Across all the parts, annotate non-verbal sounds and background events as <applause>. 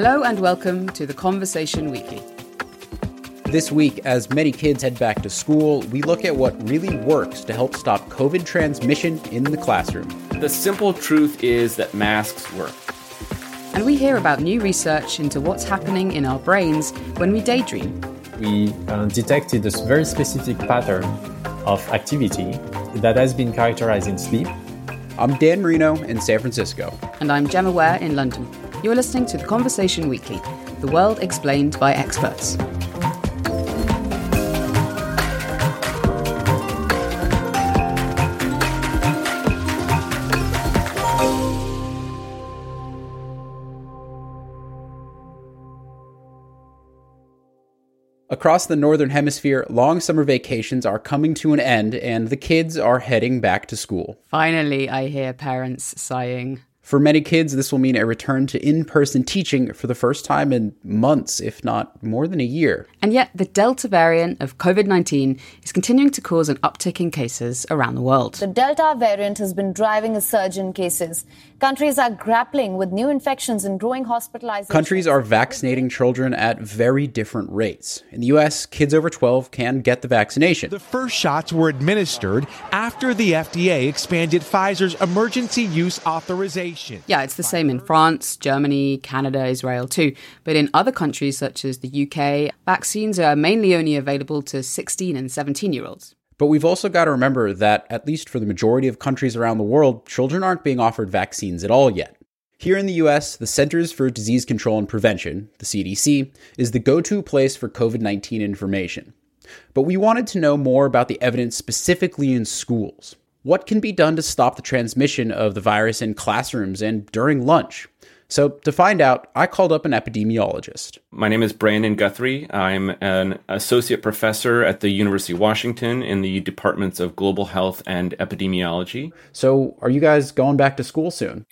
Hello and welcome to the Conversation Weekly. This week, as many kids head back to school, we look at what really works to help stop COVID transmission in the classroom. The simple truth is that masks work. And we hear about new research into what's happening in our brains when we daydream. We uh, detected a very specific pattern of activity that has been characterized in sleep. I'm Dan Merino in San Francisco. And I'm Gemma Ware in London. You're listening to the Conversation Weekly, the world explained by experts. Across the Northern Hemisphere, long summer vacations are coming to an end and the kids are heading back to school. Finally, I hear parents sighing. For many kids, this will mean a return to in person teaching for the first time in months, if not more than a year. And yet, the Delta variant of COVID 19 is continuing to cause an uptick in cases around the world. The Delta variant has been driving a surge in cases. Countries are grappling with new infections and growing hospitalizations. Countries are vaccinating children at very different rates. In the US, kids over 12 can get the vaccination. The first shots were administered after the FDA expanded Pfizer's emergency use authorization. Yeah, it's the same in France, Germany, Canada, Israel too. But in other countries such as the UK, vaccines are mainly only available to 16 and 17 year olds. But we've also got to remember that, at least for the majority of countries around the world, children aren't being offered vaccines at all yet. Here in the US, the Centers for Disease Control and Prevention, the CDC, is the go to place for COVID 19 information. But we wanted to know more about the evidence specifically in schools. What can be done to stop the transmission of the virus in classrooms and during lunch? So, to find out, I called up an epidemiologist. My name is Brandon Guthrie. I'm an associate professor at the University of Washington in the departments of global health and epidemiology. So, are you guys going back to school soon?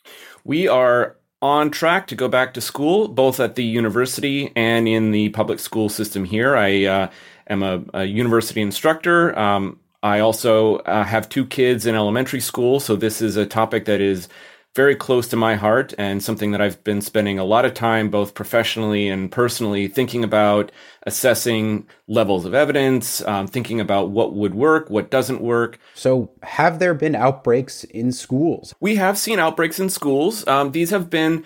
We are on track to go back to school, both at the university and in the public school system here. I uh, am a, a, university instructor. Um, I also uh, have two kids in elementary school, so this is a topic that is very close to my heart and something that I've been spending a lot of time, both professionally and personally, thinking about assessing levels of evidence, um, thinking about what would work, what doesn't work. So, have there been outbreaks in schools? We have seen outbreaks in schools. Um, these have been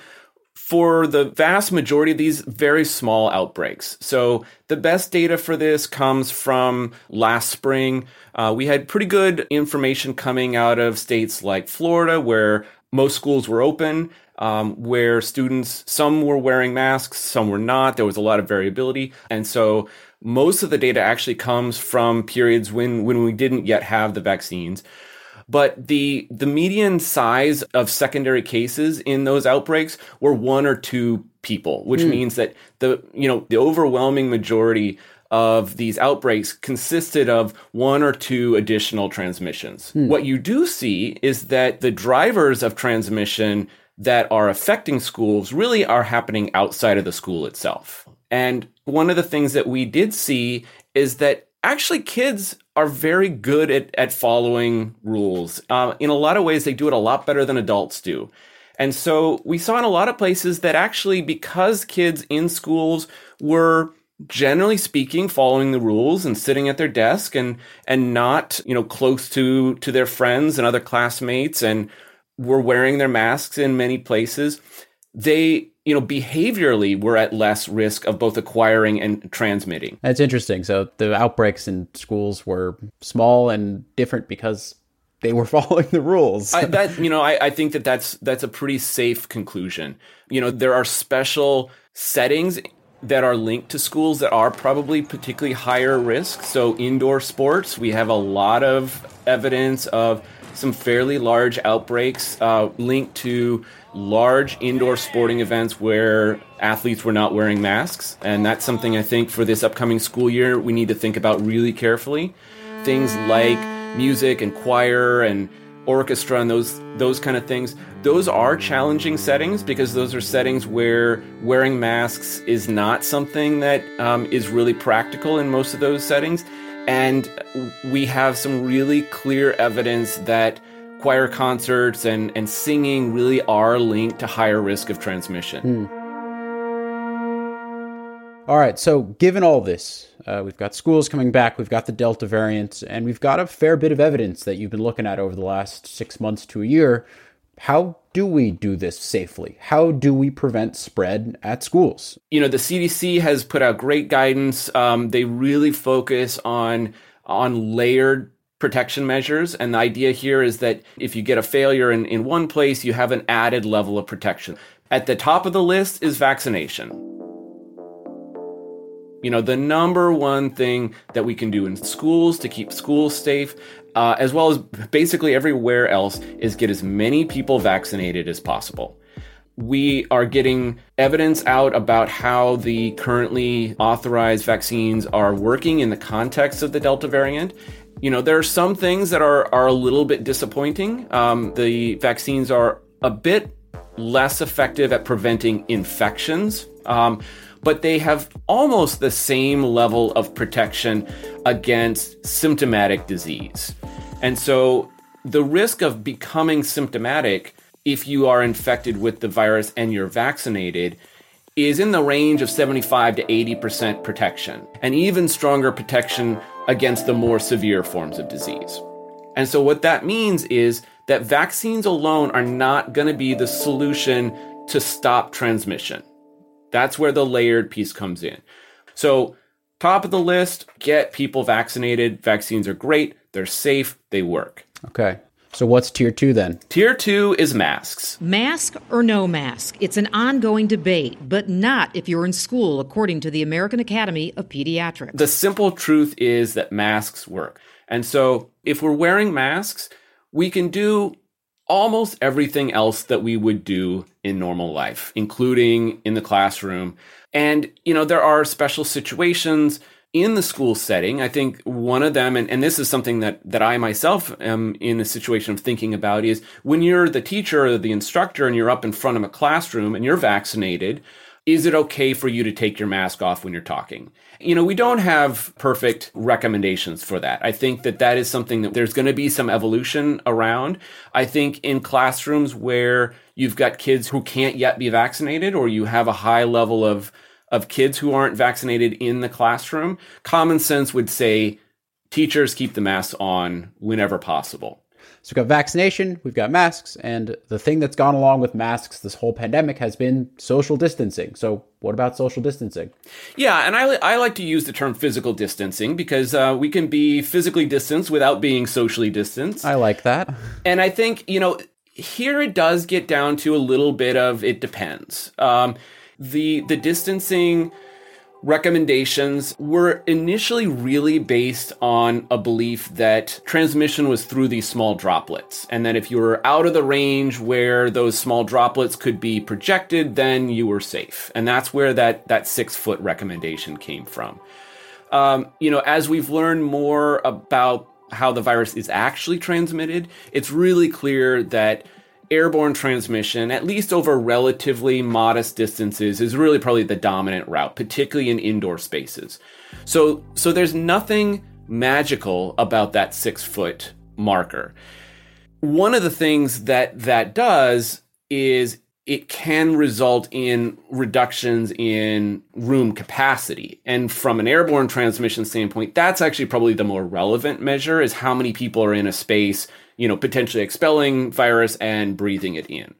for the vast majority of these very small outbreaks. So the best data for this comes from last spring. Uh, we had pretty good information coming out of states like Florida, where most schools were open, um, where students, some were wearing masks, some were not. There was a lot of variability. And so most of the data actually comes from periods when, when we didn't yet have the vaccines. But the, the median size of secondary cases in those outbreaks were one or two people, which mm. means that the, you know, the overwhelming majority of these outbreaks consisted of one or two additional transmissions. Hmm. What you do see is that the drivers of transmission that are affecting schools really are happening outside of the school itself. And one of the things that we did see is that actually kids are very good at, at following rules. Uh, in a lot of ways, they do it a lot better than adults do. And so we saw in a lot of places that actually, because kids in schools were generally speaking following the rules and sitting at their desk and and not you know close to to their friends and other classmates and were wearing their masks in many places they you know behaviorally were at less risk of both acquiring and transmitting that's interesting so the outbreaks in schools were small and different because they were <laughs> following the rules. I, that you know, I, I think that that's that's a pretty safe conclusion. You know, there are special settings that are linked to schools that are probably particularly higher risk. So, indoor sports, we have a lot of evidence of some fairly large outbreaks uh, linked to large indoor sporting events where athletes were not wearing masks. And that's something I think for this upcoming school year we need to think about really carefully. Things like music and choir and orchestra and those those kind of things those are challenging settings because those are settings where wearing masks is not something that um, is really practical in most of those settings and we have some really clear evidence that choir concerts and, and singing really are linked to higher risk of transmission. Hmm. All right. So, given all this, uh, we've got schools coming back, we've got the Delta variant, and we've got a fair bit of evidence that you've been looking at over the last six months to a year. How do we do this safely? How do we prevent spread at schools? You know, the CDC has put out great guidance. Um, they really focus on on layered protection measures. And the idea here is that if you get a failure in, in one place, you have an added level of protection. At the top of the list is vaccination. You know, the number one thing that we can do in schools to keep schools safe, uh, as well as basically everywhere else, is get as many people vaccinated as possible. We are getting evidence out about how the currently authorized vaccines are working in the context of the Delta variant. You know, there are some things that are, are a little bit disappointing. Um, the vaccines are a bit less effective at preventing infections. Um, but they have almost the same level of protection against symptomatic disease. And so the risk of becoming symptomatic if you are infected with the virus and you're vaccinated is in the range of 75 to 80% protection, and even stronger protection against the more severe forms of disease. And so, what that means is that vaccines alone are not going to be the solution to stop transmission. That's where the layered piece comes in. So, top of the list, get people vaccinated. Vaccines are great, they're safe, they work. Okay. So, what's tier two then? Tier two is masks. Mask or no mask? It's an ongoing debate, but not if you're in school, according to the American Academy of Pediatrics. The simple truth is that masks work. And so, if we're wearing masks, we can do almost everything else that we would do in normal life, including in the classroom. And, you know, there are special situations in the school setting. I think one of them, and, and this is something that, that I myself am in a situation of thinking about, is when you're the teacher or the instructor and you're up in front of a classroom and you're vaccinated, is it okay for you to take your mask off when you're talking? You know, we don't have perfect recommendations for that. I think that that is something that there's going to be some evolution around. I think in classrooms where you've got kids who can't yet be vaccinated or you have a high level of of kids who aren't vaccinated in the classroom, common sense would say teachers keep the masks on whenever possible. So we've got vaccination, we've got masks, and the thing that's gone along with masks this whole pandemic has been social distancing. So what about social distancing? Yeah, and I, I like to use the term physical distancing because uh, we can be physically distanced without being socially distanced. I like that. And I think, you know, here it does get down to a little bit of it depends. Um, the the distancing recommendations were initially really based on a belief that transmission was through these small droplets. And that if you were out of the range where those small droplets could be projected, then you were safe. And that's where that, that six foot recommendation came from. Um, you know, as we've learned more about how the virus is actually transmitted, it's really clear that airborne transmission, at least over relatively modest distances, is really probably the dominant route, particularly in indoor spaces. So, so there's nothing magical about that six foot marker. One of the things that that does is it can result in reductions in room capacity. And from an airborne transmission standpoint, that's actually probably the more relevant measure is how many people are in a space you know, potentially expelling virus and breathing it in.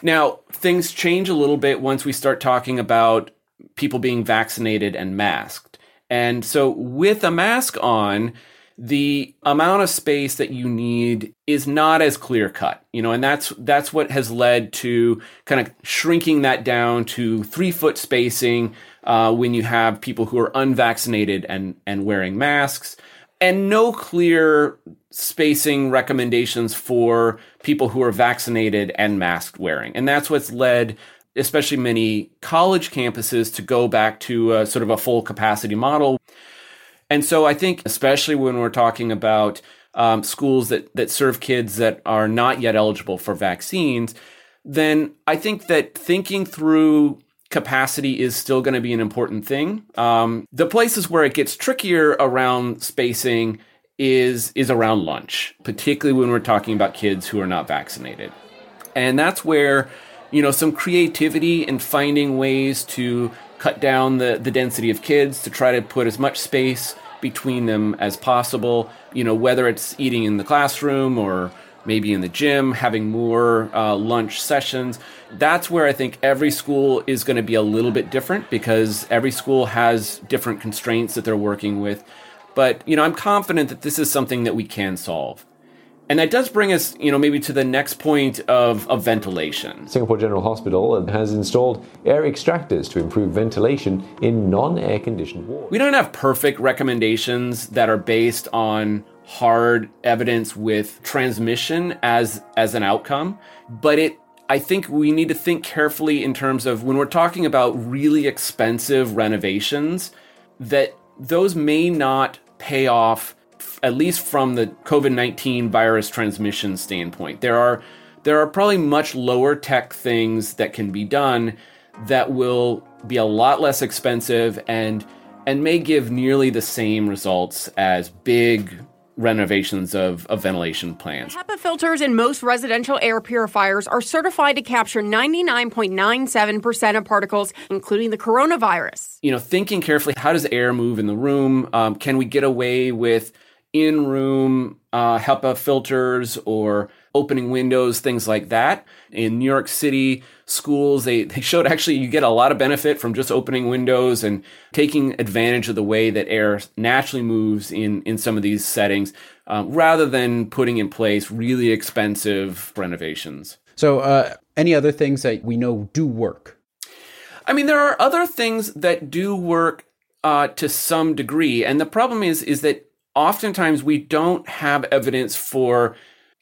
Now, things change a little bit once we start talking about people being vaccinated and masked. And so with a mask on, the amount of space that you need is not as clear cut you know and that's that's what has led to kind of shrinking that down to three foot spacing uh, when you have people who are unvaccinated and and wearing masks and no clear spacing recommendations for people who are vaccinated and mask wearing. And that's what's led especially many college campuses to go back to a, sort of a full capacity model. And so I think especially when we're talking about um, schools that that serve kids that are not yet eligible for vaccines, then I think that thinking through capacity is still going to be an important thing. Um, the places where it gets trickier around spacing is is around lunch, particularly when we're talking about kids who are not vaccinated, and that's where you know some creativity and finding ways to cut down the, the density of kids to try to put as much space between them as possible. You know, whether it's eating in the classroom or maybe in the gym, having more uh, lunch sessions. That's where I think every school is going to be a little bit different because every school has different constraints that they're working with. But, you know, I'm confident that this is something that we can solve. And that does bring us, you know, maybe to the next point of, of ventilation. Singapore General Hospital has installed air extractors to improve ventilation in non-air conditioned wards. We don't have perfect recommendations that are based on hard evidence with transmission as as an outcome, but it I think we need to think carefully in terms of when we're talking about really expensive renovations that those may not pay off at least from the COVID 19 virus transmission standpoint. There are, there are probably much lower tech things that can be done that will be a lot less expensive and, and may give nearly the same results as big renovations of, of ventilation plants. HEPA filters in most residential air purifiers are certified to capture 99.97% of particles, including the coronavirus. You know, thinking carefully, how does air move in the room? Um, can we get away with in room uh, HEPA filters or opening windows, things like that. In New York City schools, they, they showed actually you get a lot of benefit from just opening windows and taking advantage of the way that air naturally moves in, in some of these settings um, rather than putting in place really expensive renovations. So, uh, any other things that we know do work? I mean, there are other things that do work uh, to some degree, and the problem is is that oftentimes we don't have evidence for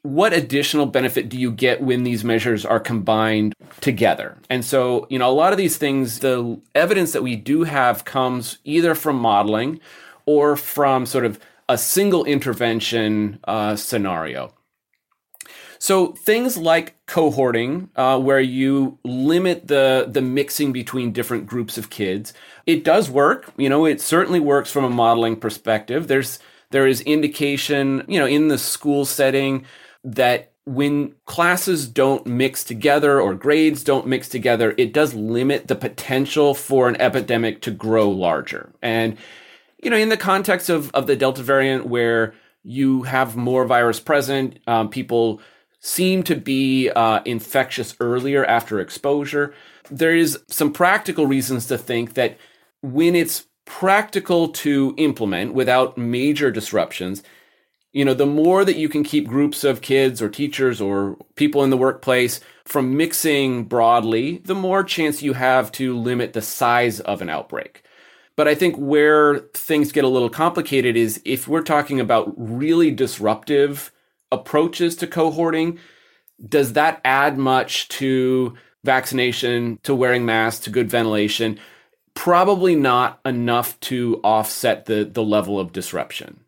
what additional benefit do you get when these measures are combined together? And so, you know, a lot of these things, the evidence that we do have comes either from modeling or from sort of a single intervention uh, scenario. So things like cohorting, uh, where you limit the the mixing between different groups of kids, it does work. You know, it certainly works from a modeling perspective. There's there is indication, you know, in the school setting that when classes don't mix together or grades don't mix together, it does limit the potential for an epidemic to grow larger. And, you know, in the context of, of the Delta variant where you have more virus present, um, people seem to be uh, infectious earlier after exposure. There is some practical reasons to think that when it's practical to implement without major disruptions, you know, the more that you can keep groups of kids or teachers or people in the workplace from mixing broadly, the more chance you have to limit the size of an outbreak. But I think where things get a little complicated is if we're talking about really disruptive approaches to cohorting, does that add much to vaccination, to wearing masks, to good ventilation? probably not enough to offset the, the level of disruption.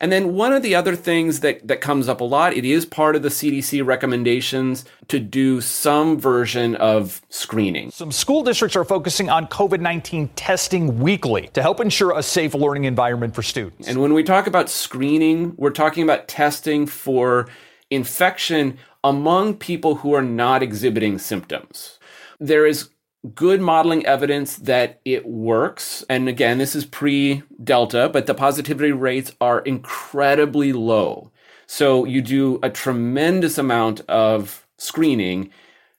And then one of the other things that, that comes up a lot, it is part of the CDC recommendations to do some version of screening. Some school districts are focusing on COVID 19 testing weekly to help ensure a safe learning environment for students. And when we talk about screening, we're talking about testing for infection among people who are not exhibiting symptoms. There is good modeling evidence that it works. And again, this is pre Delta, but the positivity rates are incredibly low. So you do a tremendous amount of screening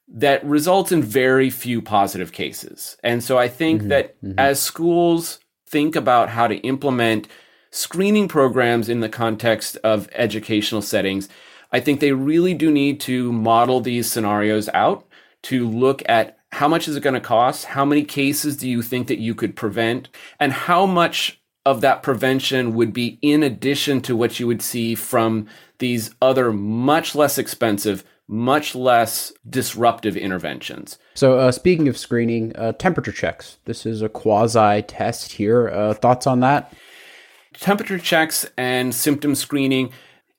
that results in very few positive cases. And so I think mm-hmm, that mm-hmm. as schools think about how to implement screening programs in the context of educational settings, I think they really do need to model these scenarios out to look at how much is it going to cost? How many cases do you think that you could prevent? And how much of that prevention would be in addition to what you would see from these other much less expensive, much less disruptive interventions? So, uh, speaking of screening, uh, temperature checks. This is a quasi test here. Uh, thoughts on that? Temperature checks and symptom screening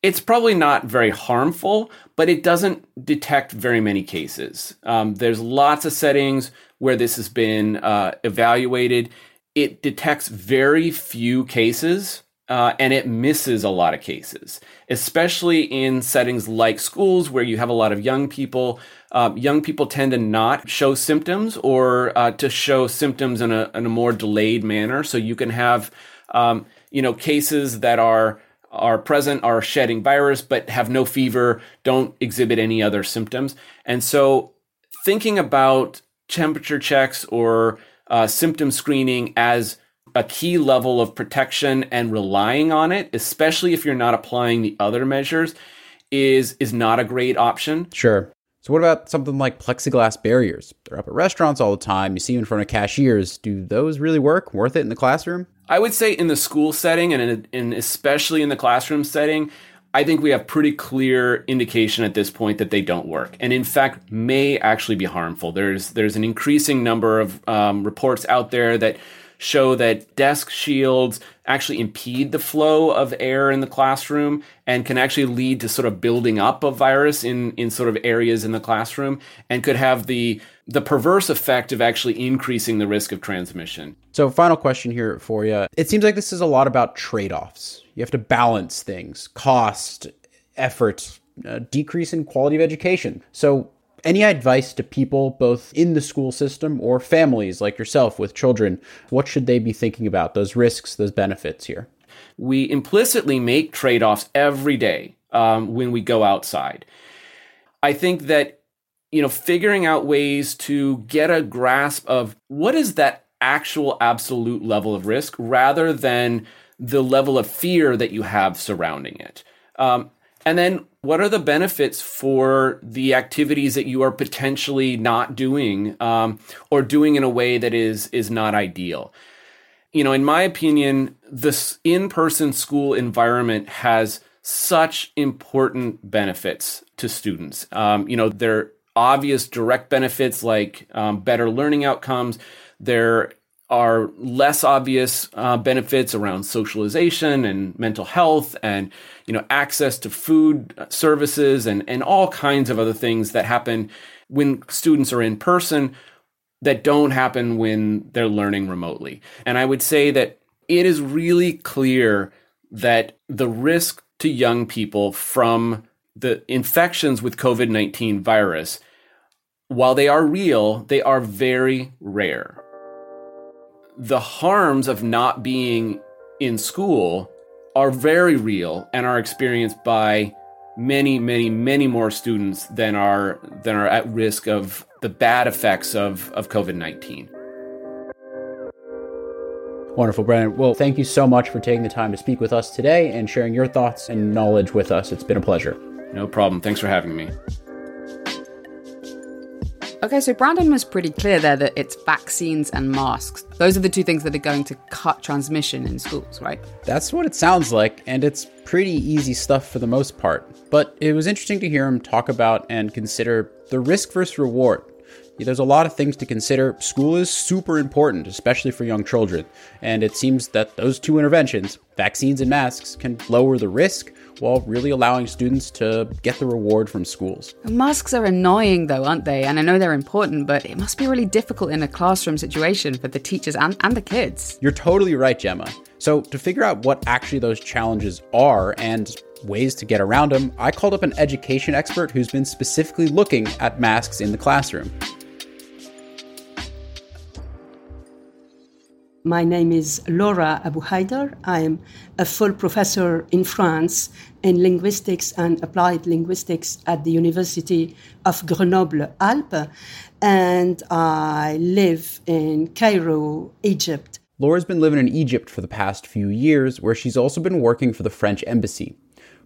it's probably not very harmful, but it doesn't detect very many cases. Um, there's lots of settings where this has been uh, evaluated. It detects very few cases. uh, and it misses a lot of cases, especially in settings like schools where you have a lot of young people. Uh, young people tend to not show symptoms or uh, to show symptoms in a, in a more delayed manner. So you can have, um, you know, cases that are are present, are shedding virus, but have no fever, don't exhibit any other symptoms. And so thinking about temperature checks or uh, symptom screening as a key level of protection and relying on it, especially if you're not applying the other measures, is is not a great option. Sure. So what about something like plexiglass barriers? They're up at restaurants all the time. You see them in front of cashiers. Do those really work? Worth it in the classroom? I would say in the school setting and in, in especially in the classroom setting, I think we have pretty clear indication at this point that they don't work, and in fact may actually be harmful. There's there's an increasing number of um, reports out there that show that desk shields actually impede the flow of air in the classroom and can actually lead to sort of building up of virus in, in sort of areas in the classroom and could have the the perverse effect of actually increasing the risk of transmission. So, final question here for you. It seems like this is a lot about trade offs. You have to balance things, cost, effort, uh, decrease in quality of education. So, any advice to people both in the school system or families like yourself with children? What should they be thinking about? Those risks, those benefits here? We implicitly make trade offs every day um, when we go outside. I think that, you know, figuring out ways to get a grasp of what is that actual absolute level of risk rather than the level of fear that you have surrounding it. Um, and then what are the benefits for the activities that you are potentially not doing um, or doing in a way that is is not ideal? You know, in my opinion, this in-person school environment has such important benefits to students. Um, you know, there are obvious direct benefits like um, better learning outcomes. There are less obvious uh, benefits around socialization and mental health and you know access to food services and and all kinds of other things that happen when students are in person that don't happen when they're learning remotely. And i would say that it is really clear that the risk to young people from the infections with covid-19 virus while they are real they are very rare the harms of not being in school are very real and are experienced by many many many more students than are than are at risk of the bad effects of of COVID-19. Wonderful, Brandon. Well, thank you so much for taking the time to speak with us today and sharing your thoughts and knowledge with us. It's been a pleasure. No problem. Thanks for having me. Okay, so Brandon was pretty clear there that it's vaccines and masks. Those are the two things that are going to cut transmission in schools, right? That's what it sounds like, and it's pretty easy stuff for the most part. But it was interesting to hear him talk about and consider the risk versus reward. There's a lot of things to consider. School is super important, especially for young children. And it seems that those two interventions, vaccines and masks, can lower the risk while really allowing students to get the reward from schools. Masks are annoying though, aren't they? And I know they're important, but it must be really difficult in a classroom situation for the teachers and, and the kids. You're totally right, Gemma. So, to figure out what actually those challenges are and ways to get around them, I called up an education expert who's been specifically looking at masks in the classroom. My name is Laura Abou Haidar. I am a full professor in France in linguistics and applied linguistics at the University of Grenoble Alpes, and I live in Cairo, Egypt. Laura's been living in Egypt for the past few years, where she's also been working for the French embassy.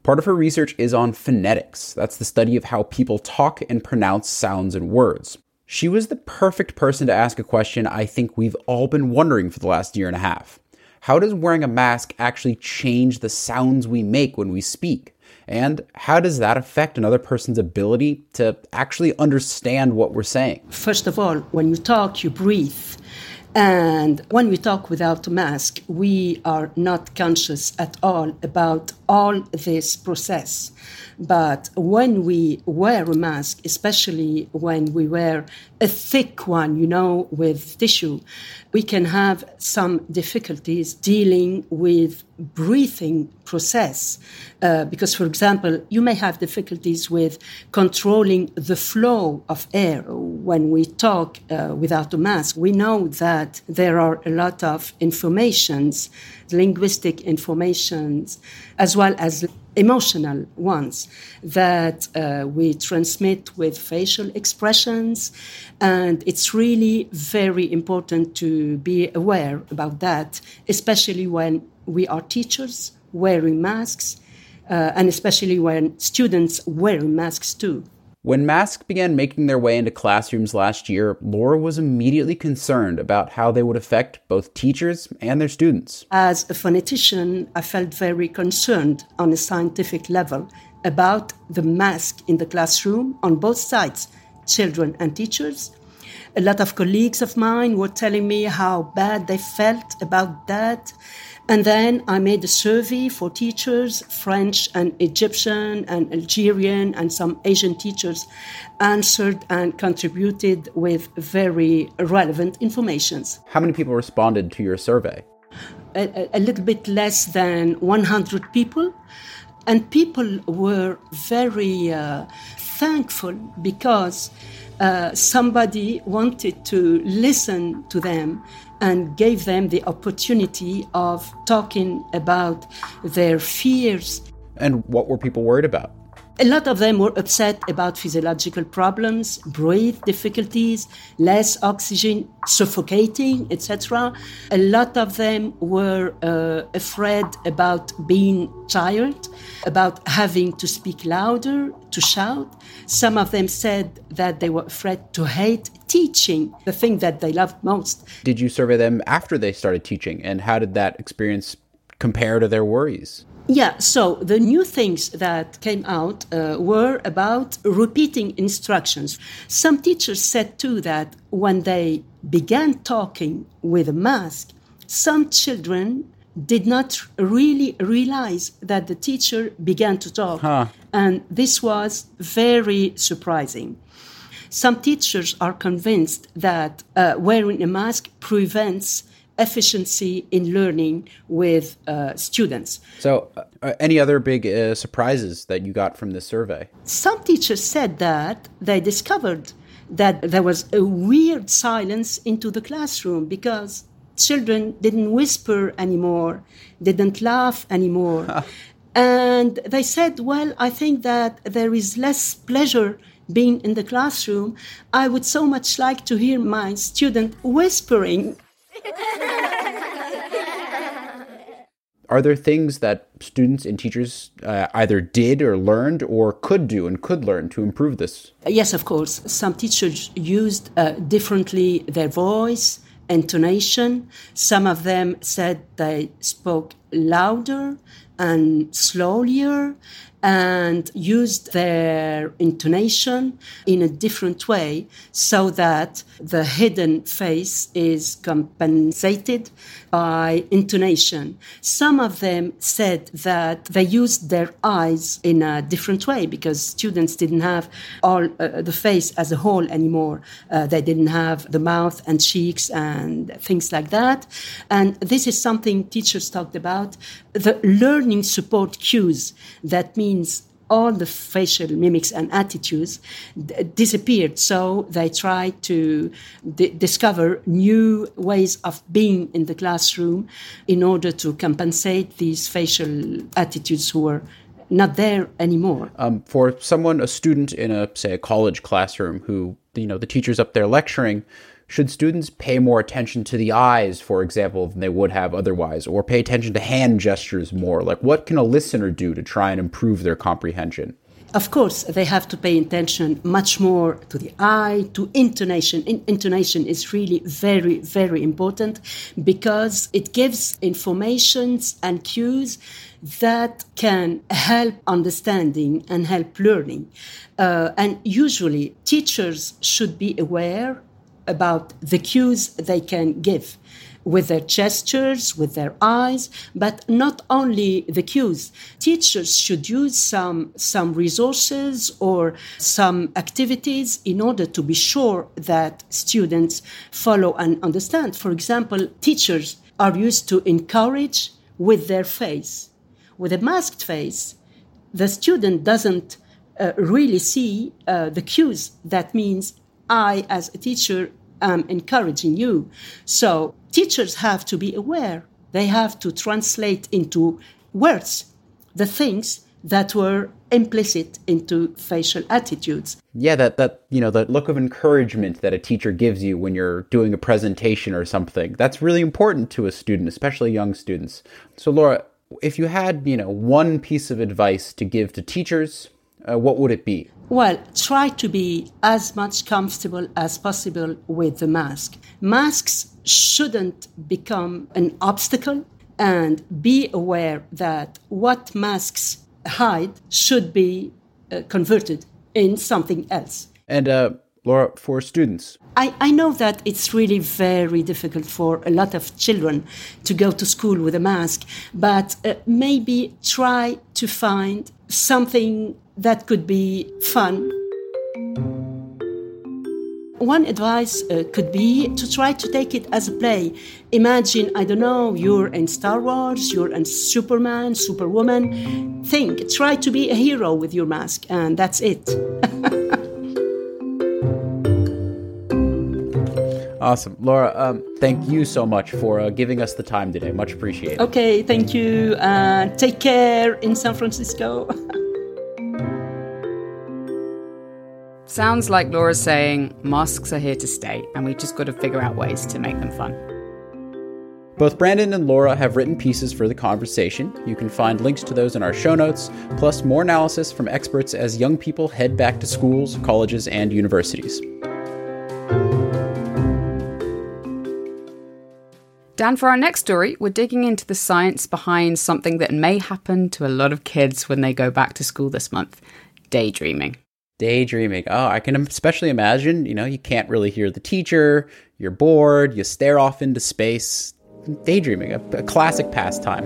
Part of her research is on phonetics. That's the study of how people talk and pronounce sounds and words. She was the perfect person to ask a question I think we've all been wondering for the last year and a half. How does wearing a mask actually change the sounds we make when we speak? And how does that affect another person's ability to actually understand what we're saying? First of all, when you talk, you breathe. And when we talk without a mask, we are not conscious at all about all this process. But when we wear a mask, especially when we wear a thick one, you know, with tissue, we can have some difficulties dealing with breathing process. Uh, because, for example, you may have difficulties with controlling the flow of air. When we talk uh, without a mask, we know that there are a lot of informations, linguistic informations, as well as emotional ones that uh, we transmit with facial expressions. And it's really very important to be aware about that, especially when we are teachers wearing masks, uh, and especially when students wearing masks too. When masks began making their way into classrooms last year, Laura was immediately concerned about how they would affect both teachers and their students. As a phonetician, I felt very concerned on a scientific level about the mask in the classroom on both sides, children and teachers. A lot of colleagues of mine were telling me how bad they felt about that. And then I made a survey for teachers, French and Egyptian and Algerian and some Asian teachers answered and contributed with very relevant informations. How many people responded to your survey? A, a little bit less than 100 people. And people were very uh, thankful because uh, somebody wanted to listen to them and gave them the opportunity of talking about their fears. And what were people worried about? A lot of them were upset about physiological problems, breath difficulties, less oxygen, suffocating, etc. A lot of them were uh, afraid about being tired, about having to speak louder, to shout. Some of them said that they were afraid to hate teaching, the thing that they loved most. Did you survey them after they started teaching? And how did that experience compare to their worries? Yeah, so the new things that came out uh, were about repeating instructions. Some teachers said too that when they began talking with a mask, some children did not really realize that the teacher began to talk. Huh. And this was very surprising. Some teachers are convinced that uh, wearing a mask prevents efficiency in learning with uh, students. So, uh, any other big uh, surprises that you got from this survey? Some teachers said that they discovered that there was a weird silence into the classroom because children didn't whisper anymore, didn't laugh anymore. <laughs> and they said, Well, I think that there is less pleasure being in the classroom. I would so much like to hear my student whispering <laughs> Are there things that students and teachers uh, either did or learned or could do and could learn to improve this? Yes, of course. Some teachers used uh, differently their voice, and intonation. Some of them said they spoke louder and slower and used their intonation in a different way so that the hidden face is compensated by intonation. Some of them said that they used their eyes in a different way because students didn't have all uh, the face as a whole anymore. Uh, they didn't have the mouth and cheeks and things like that. And this is something teachers talked about. The learning support cues that means means all the facial mimics and attitudes d- disappeared. So they tried to d- discover new ways of being in the classroom in order to compensate these facial attitudes who were not there anymore. Um, for someone, a student in a say a college classroom, who you know the teacher's up there lecturing should students pay more attention to the eyes, for example, than they would have otherwise, or pay attention to hand gestures more? Like, what can a listener do to try and improve their comprehension? Of course, they have to pay attention much more to the eye, to intonation. In- intonation is really very, very important because it gives informations and cues that can help understanding and help learning. Uh, and usually, teachers should be aware about the cues they can give with their gestures, with their eyes, but not only the cues. Teachers should use some, some resources or some activities in order to be sure that students follow and understand. For example, teachers are used to encourage with their face. With a masked face, the student doesn't uh, really see uh, the cues. That means I, as a teacher, am encouraging you. So teachers have to be aware. They have to translate into words the things that were implicit into facial attitudes. Yeah, that that you know, that look of encouragement that a teacher gives you when you're doing a presentation or something. That's really important to a student, especially young students. So Laura, if you had, you know, one piece of advice to give to teachers, uh, what would it be? Well, try to be as much comfortable as possible with the mask. Masks shouldn't become an obstacle and be aware that what masks hide should be uh, converted in something else. And uh, Laura, for students? I, I know that it's really very difficult for a lot of children to go to school with a mask, but uh, maybe try to find something that could be fun. One advice uh, could be to try to take it as a play. Imagine, I don't know, you're in Star Wars, you're in Superman, Superwoman. Think, try to be a hero with your mask, and that's it. <laughs> Awesome. Laura, um, thank you so much for uh, giving us the time today. Much appreciated. Okay, thank you. Uh, take care in San Francisco. <laughs> Sounds like Laura's saying masks are here to stay, and we've just got to figure out ways to make them fun. Both Brandon and Laura have written pieces for the conversation. You can find links to those in our show notes, plus more analysis from experts as young people head back to schools, colleges, and universities. Dan, for our next story, we're digging into the science behind something that may happen to a lot of kids when they go back to school this month daydreaming. Daydreaming. Oh, I can especially imagine, you know, you can't really hear the teacher, you're bored, you stare off into space. Daydreaming, a, a classic pastime.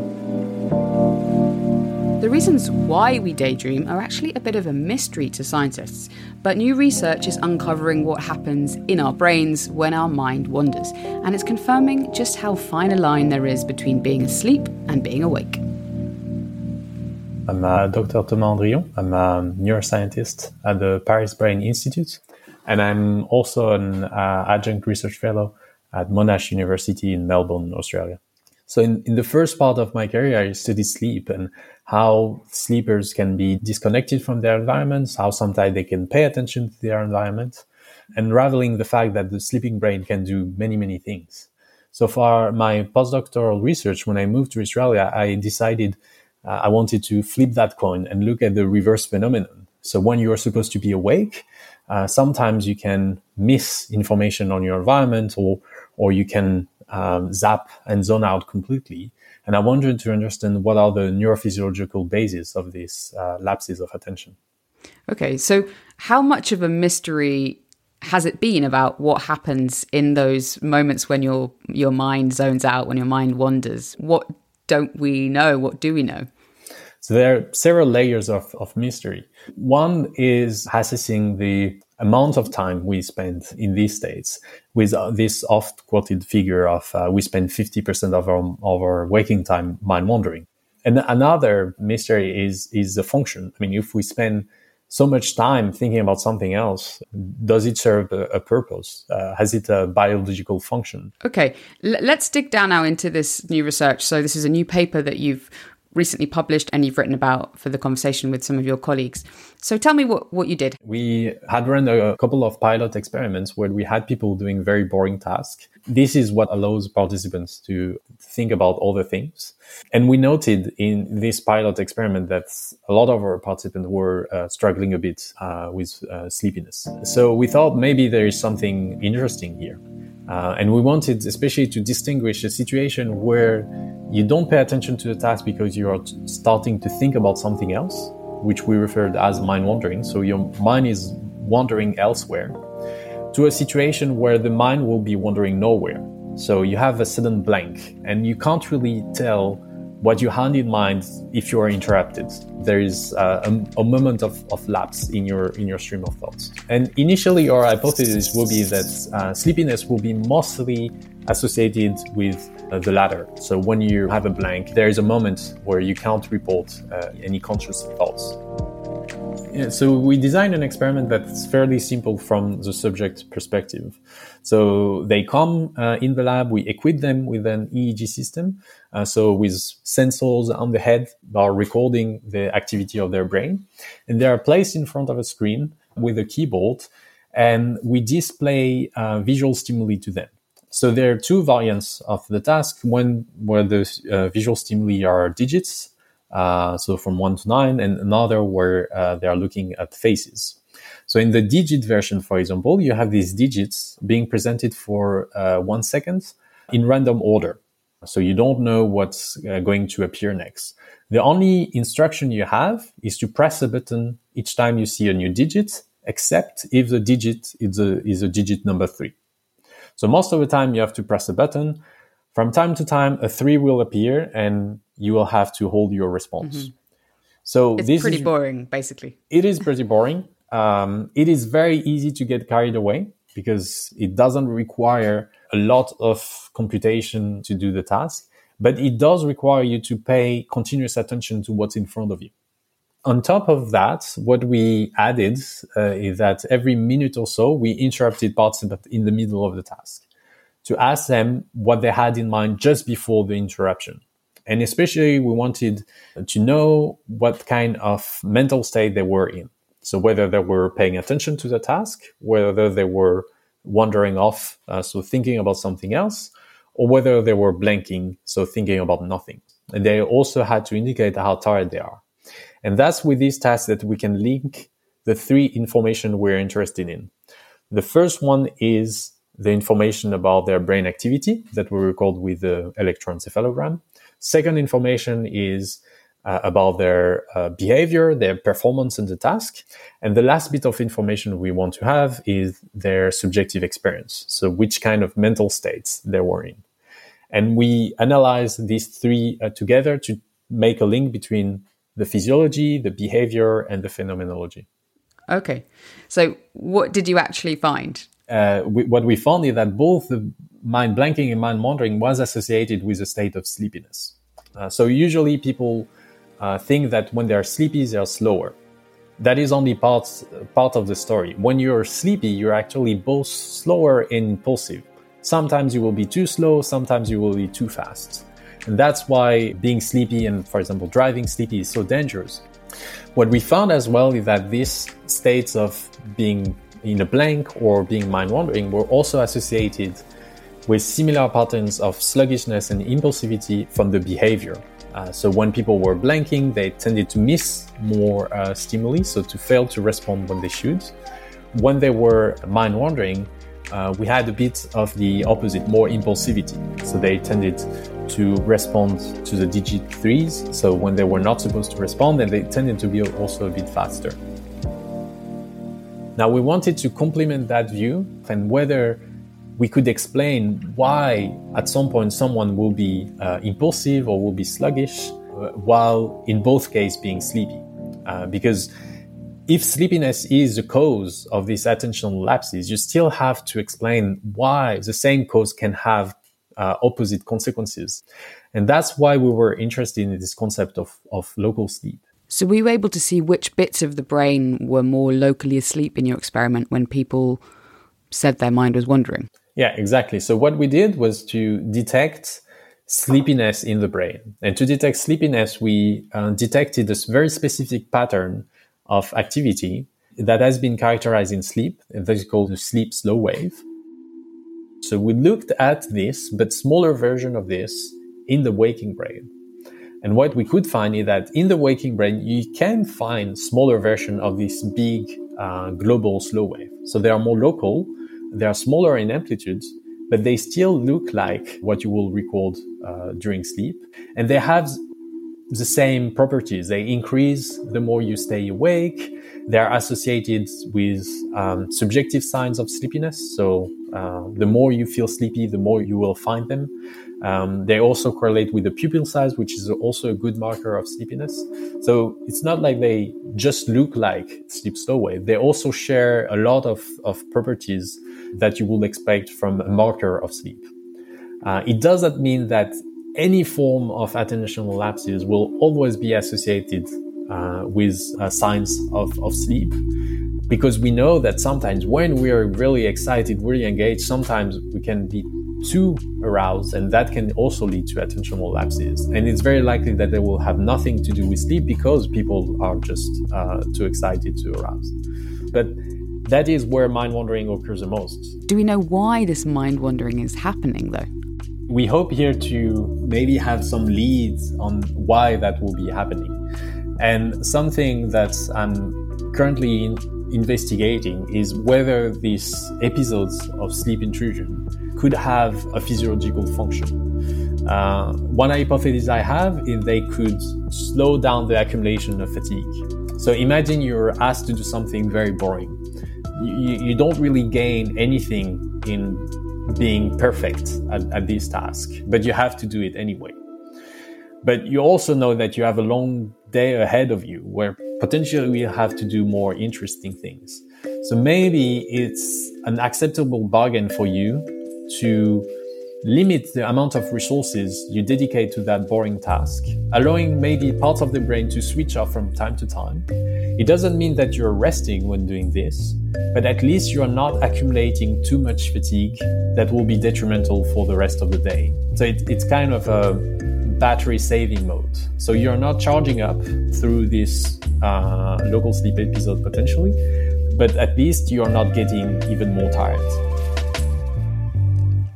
The reasons why we daydream are actually a bit of a mystery to scientists, but new research is uncovering what happens in our brains when our mind wanders, and it's confirming just how fine a line there is between being asleep and being awake. I'm uh, Dr. Thomas Andrillon. I'm a neuroscientist at the Paris Brain Institute, and I'm also an uh, adjunct research fellow at Monash University in Melbourne, Australia. So in, in the first part of my career, I studied sleep and how sleepers can be disconnected from their environments, how sometimes they can pay attention to their environment, unraveling the fact that the sleeping brain can do many, many things. So for my postdoctoral research, when I moved to Australia, I decided uh, I wanted to flip that coin and look at the reverse phenomenon. So when you are supposed to be awake, uh, sometimes you can miss information on your environment or, or you can um, zap and zone out completely. And I wanted to understand what are the neurophysiological bases of these uh, lapses of attention. Okay, so how much of a mystery has it been about what happens in those moments when your your mind zones out, when your mind wanders? What don't we know? What do we know? So there are several layers of, of mystery. One is assessing the amount of time we spend in these states with uh, this oft quoted figure of uh, we spend 50% of our, of our waking time mind wandering. And another mystery is, is the function. I mean, if we spend so much time thinking about something else, does it serve a, a purpose? Uh, has it a biological function? Okay, L- let's dig down now into this new research. So, this is a new paper that you've recently published and you've written about for the conversation with some of your colleagues. So tell me what, what you did. We had run a couple of pilot experiments where we had people doing very boring tasks. This is what allows participants to think about other things. And we noted in this pilot experiment that a lot of our participants were uh, struggling a bit uh, with uh, sleepiness. So we thought maybe there is something interesting here. Uh, and we wanted especially to distinguish a situation where you don't pay attention to the task because you are starting to think about something else, which we referred as mind wandering. So your mind is wandering elsewhere, to a situation where the mind will be wandering nowhere. So you have a sudden blank and you can't really tell what you had in mind if you are interrupted. There is uh, a, a, moment of, of lapse in your in your stream of thoughts. And initially, our hypothesis will be that uh, sleepiness will be mostly associated with uh, the latter. So when you have a blank, there is a moment where you can't report uh, any conscious thoughts. Yeah, so we designed an experiment that's fairly simple from the subject perspective. So they come uh, in the lab, we equip them with an EEG system. Uh, so with sensors on the head that are recording the activity of their brain. And they are placed in front of a screen with a keyboard and we display uh, visual stimuli to them. So there are two variants of the task. One where the uh, visual stimuli are digits uh, so from one to nine, and another where uh, they are looking at faces. So in the digit version, for example, you have these digits being presented for uh, one second in random order. So you don't know what's uh, going to appear next. The only instruction you have is to press a button each time you see a new digit, except if the digit is a, is a digit number three. So most of the time you have to press a button. From time to time, a three will appear and you will have to hold your response. Mm-hmm. So it's this pretty is, boring, basically. It is pretty boring. Um, it is very easy to get carried away because it doesn't require a lot of computation to do the task, but it does require you to pay continuous attention to what's in front of you. On top of that, what we added uh, is that every minute or so, we interrupted participants in the middle of the task to ask them what they had in mind just before the interruption. And especially, we wanted to know what kind of mental state they were in. So, whether they were paying attention to the task, whether they were wandering off, uh, so thinking about something else, or whether they were blanking, so thinking about nothing. And they also had to indicate how tired they are. And that's with these tasks that we can link the three information we're interested in. The first one is the information about their brain activity that we record with the electroencephalogram. Second information is uh, about their uh, behavior, their performance in the task. And the last bit of information we want to have is their subjective experience. So which kind of mental states they were in. And we analyze these three uh, together to make a link between the physiology, the behavior, and the phenomenology. Okay. So what did you actually find? Uh, we, what we found is that both the mind blanking and mind wandering was associated with a state of sleepiness. Uh, so usually people uh, think that when they are sleepy, they are slower. That is only part part of the story. When you're sleepy, you're actually both slower and impulsive. Sometimes you will be too slow, sometimes you will be too fast. And that's why being sleepy and, for example, driving sleepy is so dangerous. What we found as well is that these states of being in a blank or being mind wandering were also associated with similar patterns of sluggishness and impulsivity from the behavior. Uh, so when people were blanking, they tended to miss more uh, stimuli, so to fail to respond when they should. When they were mind wandering, uh, we had a bit of the opposite, more impulsivity. So they tended to respond to the digit threes. So when they were not supposed to respond, then they tended to be also a bit faster. Now we wanted to complement that view and whether we could explain why at some point someone will be uh, impulsive or will be sluggish uh, while in both cases being sleepy. Uh, because if sleepiness is the cause of these attentional lapses, you still have to explain why the same cause can have uh, opposite consequences. And that's why we were interested in this concept of, of local sleep. So, we were you able to see which bits of the brain were more locally asleep in your experiment when people said their mind was wandering? Yeah, exactly. So what we did was to detect sleepiness in the brain. And to detect sleepiness, we uh, detected this very specific pattern of activity that has been characterized in sleep, and that is called the sleep slow wave. So we looked at this, but smaller version of this in the waking brain. And what we could find is that in the waking brain, you can find smaller version of this big uh, global slow wave. So they are more local, they are smaller in amplitude, but they still look like what you will record uh, during sleep. And they have the same properties. They increase the more you stay awake. They're associated with um, subjective signs of sleepiness. So uh, the more you feel sleepy, the more you will find them. Um, they also correlate with the pupil size, which is also a good marker of sleepiness. So it's not like they just look like sleep slow wave. They also share a lot of, of properties that you would expect from a marker of sleep. Uh, it doesn't mean that any form of attentional lapses will always be associated uh, with uh, signs of, of sleep because we know that sometimes when we are really excited, really engaged, sometimes we can be too aroused, and that can also lead to attentional lapses. And it's very likely that they will have nothing to do with sleep because people are just uh, too excited to arouse. But that is where mind wandering occurs the most. Do we know why this mind wandering is happening, though? We hope here to maybe have some leads on why that will be happening. And something that I'm currently in, investigating is whether these episodes of sleep intrusion could have a physiological function. Uh, one hypothesis I have is they could slow down the accumulation of fatigue. So imagine you're asked to do something very boring. You, you don't really gain anything in being perfect at, at this task, but you have to do it anyway. But you also know that you have a long day ahead of you where potentially you have to do more interesting things. So maybe it's an acceptable bargain for you to limit the amount of resources you dedicate to that boring task, allowing maybe parts of the brain to switch off from time to time. It doesn't mean that you're resting when doing this, but at least you're not accumulating too much fatigue that will be detrimental for the rest of the day. So it, it's kind of a battery saving mode. So you're not charging up through this uh, local sleep episode potentially, but at least you're not getting even more tired.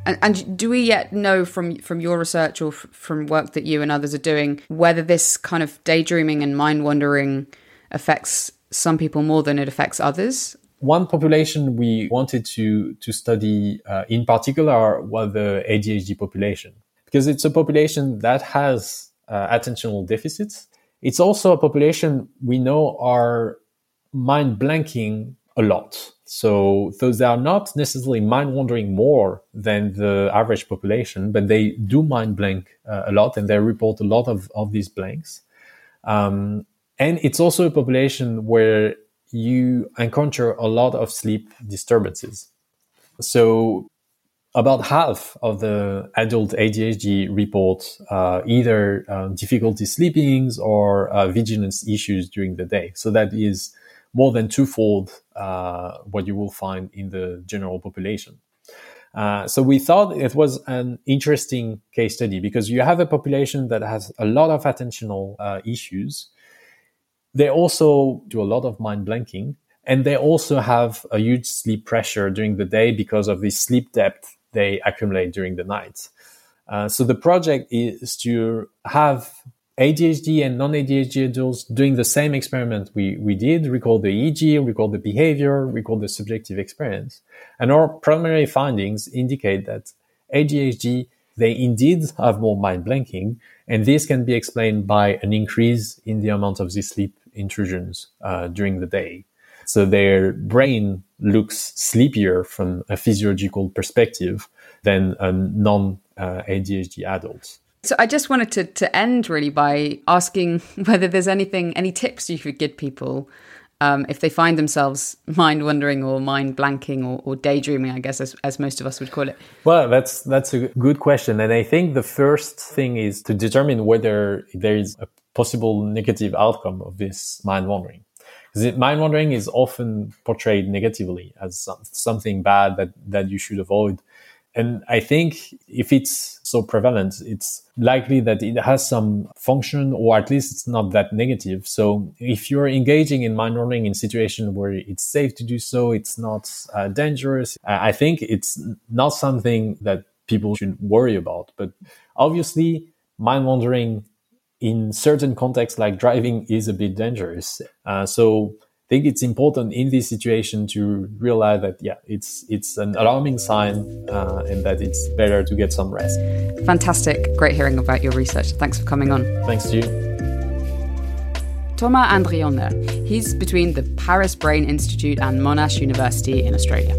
And, and, do we yet know from from your research or f- from work that you and others are doing whether this kind of daydreaming and mind wandering affects some people more than it affects others? One population we wanted to to study uh, in particular was the ADHD population because it's a population that has uh, attentional deficits. It's also a population we know are mind blanking a lot. So those are not necessarily mind wandering more than the average population, but they do mind blank uh, a lot and they report a lot of, of these blanks. Um, and it's also a population where you encounter a lot of sleep disturbances. So about half of the adult ADHD report uh, either uh, difficulty sleeping or uh, vigilance issues during the day. So that is more than twofold uh, what you will find in the general population. Uh, so we thought it was an interesting case study because you have a population that has a lot of attentional uh, issues. They also do a lot of mind blanking and they also have a huge sleep pressure during the day because of the sleep debt they accumulate during the night. Uh, so the project is to have ADHD and non-ADHD adults doing the same experiment we, we did, record the EEG, record the behavior, record the subjective experience. And our primary findings indicate that ADHD, they indeed have more mind blanking, and this can be explained by an increase in the amount of these sleep intrusions uh, during the day. So their brain looks sleepier from a physiological perspective than a non uh, ADHD adult. So I just wanted to, to end really by asking <laughs> whether there's anything, any tips you could give people um, if they find themselves <laughs> mind wandering or mind blanking or, or daydreaming, I guess, as, as, most of us would call it. Well, that's that's a good question, and I think the first thing is to determine whether there is a possible negative outcome of this mind wandering. Because mind wandering is often portrayed negatively as something bad that that you should avoid. And I think if it's so prevalent, it's likely that it has some function or at least it's not that negative. So if you're engaging in mind wandering in situation where it's safe to do so, it's not uh, dangerous. I think it's not something that people should worry about. But obviously, mind wandering in certain contexts like driving is a bit dangerous. Uh, so I think it's important in this situation to realize that yeah, it's it's an alarming sign uh, and that it's better to get some rest. Fantastic, great hearing about your research. Thanks for coming on. Thanks to you. Thomas Andrillon there. He's between the Paris Brain Institute and Monash University in Australia.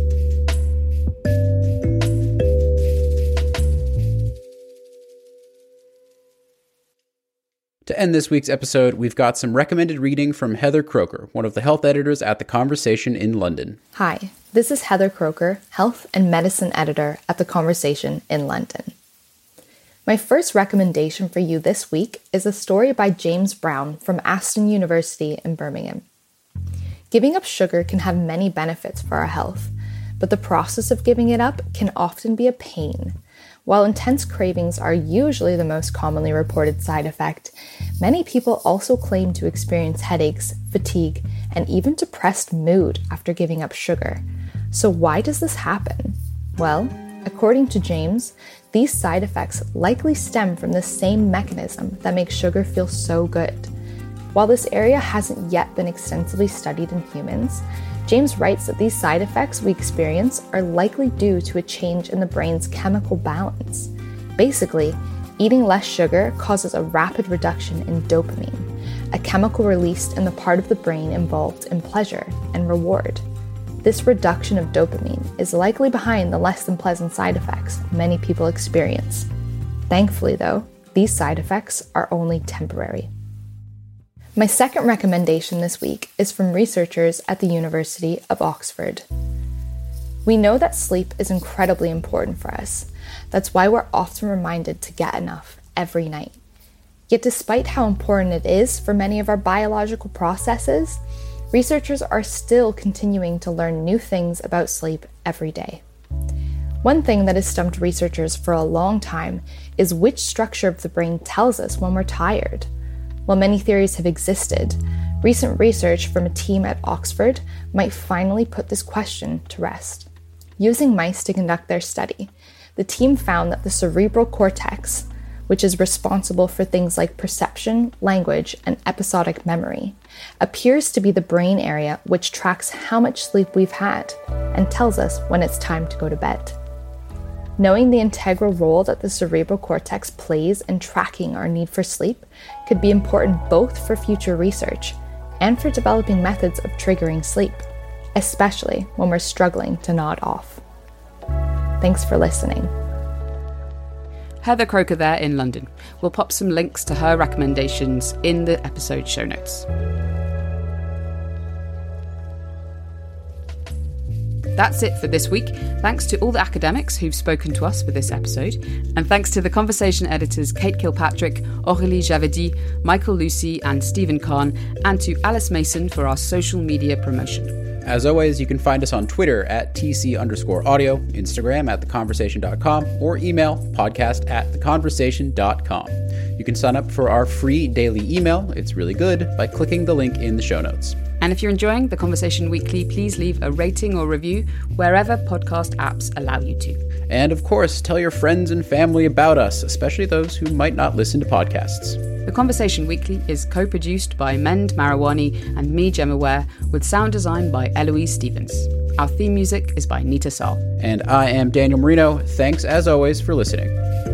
End this week's episode, we've got some recommended reading from Heather Kroeker, one of the health editors at The Conversation in London. Hi, this is Heather Kroeker, health and medicine editor at The Conversation in London. My first recommendation for you this week is a story by James Brown from Aston University in Birmingham. Giving up sugar can have many benefits for our health, but the process of giving it up can often be a pain while intense cravings are usually the most commonly reported side effect, many people also claim to experience headaches, fatigue, and even depressed mood after giving up sugar. So, why does this happen? Well, according to James, these side effects likely stem from the same mechanism that makes sugar feel so good. While this area hasn't yet been extensively studied in humans, James writes that these side effects we experience are likely due to a change in the brain's chemical balance. Basically, eating less sugar causes a rapid reduction in dopamine, a chemical released in the part of the brain involved in pleasure and reward. This reduction of dopamine is likely behind the less than pleasant side effects many people experience. Thankfully, though, these side effects are only temporary. My second recommendation this week is from researchers at the University of Oxford. We know that sleep is incredibly important for us. That's why we're often reminded to get enough every night. Yet, despite how important it is for many of our biological processes, researchers are still continuing to learn new things about sleep every day. One thing that has stumped researchers for a long time is which structure of the brain tells us when we're tired. While many theories have existed, recent research from a team at Oxford might finally put this question to rest. Using mice to conduct their study, the team found that the cerebral cortex, which is responsible for things like perception, language, and episodic memory, appears to be the brain area which tracks how much sleep we've had and tells us when it's time to go to bed. Knowing the integral role that the cerebral cortex plays in tracking our need for sleep could be important both for future research and for developing methods of triggering sleep, especially when we're struggling to nod off. Thanks for listening. Heather Kroeker there in London. We'll pop some links to her recommendations in the episode show notes. That's it for this week. Thanks to all the academics who've spoken to us for this episode, and thanks to the conversation editors Kate Kilpatrick, Aurélie Javedi, Michael Lucy, and Stephen Khan, and to Alice Mason for our social media promotion. As always, you can find us on Twitter at TC underscore audio, Instagram at theconversation.com, or email podcast at theconversation.com. You can sign up for our free daily email, it's really good, by clicking the link in the show notes. And if you're enjoying the Conversation Weekly, please leave a rating or review wherever podcast apps allow you to. And of course, tell your friends and family about us, especially those who might not listen to podcasts. The Conversation Weekly is co produced by Mend Mariwany and me, Gemma Ware, with sound design by Eloise Stevens. Our theme music is by Neeta Sarl. And I am Daniel Merino. Thanks as always for listening.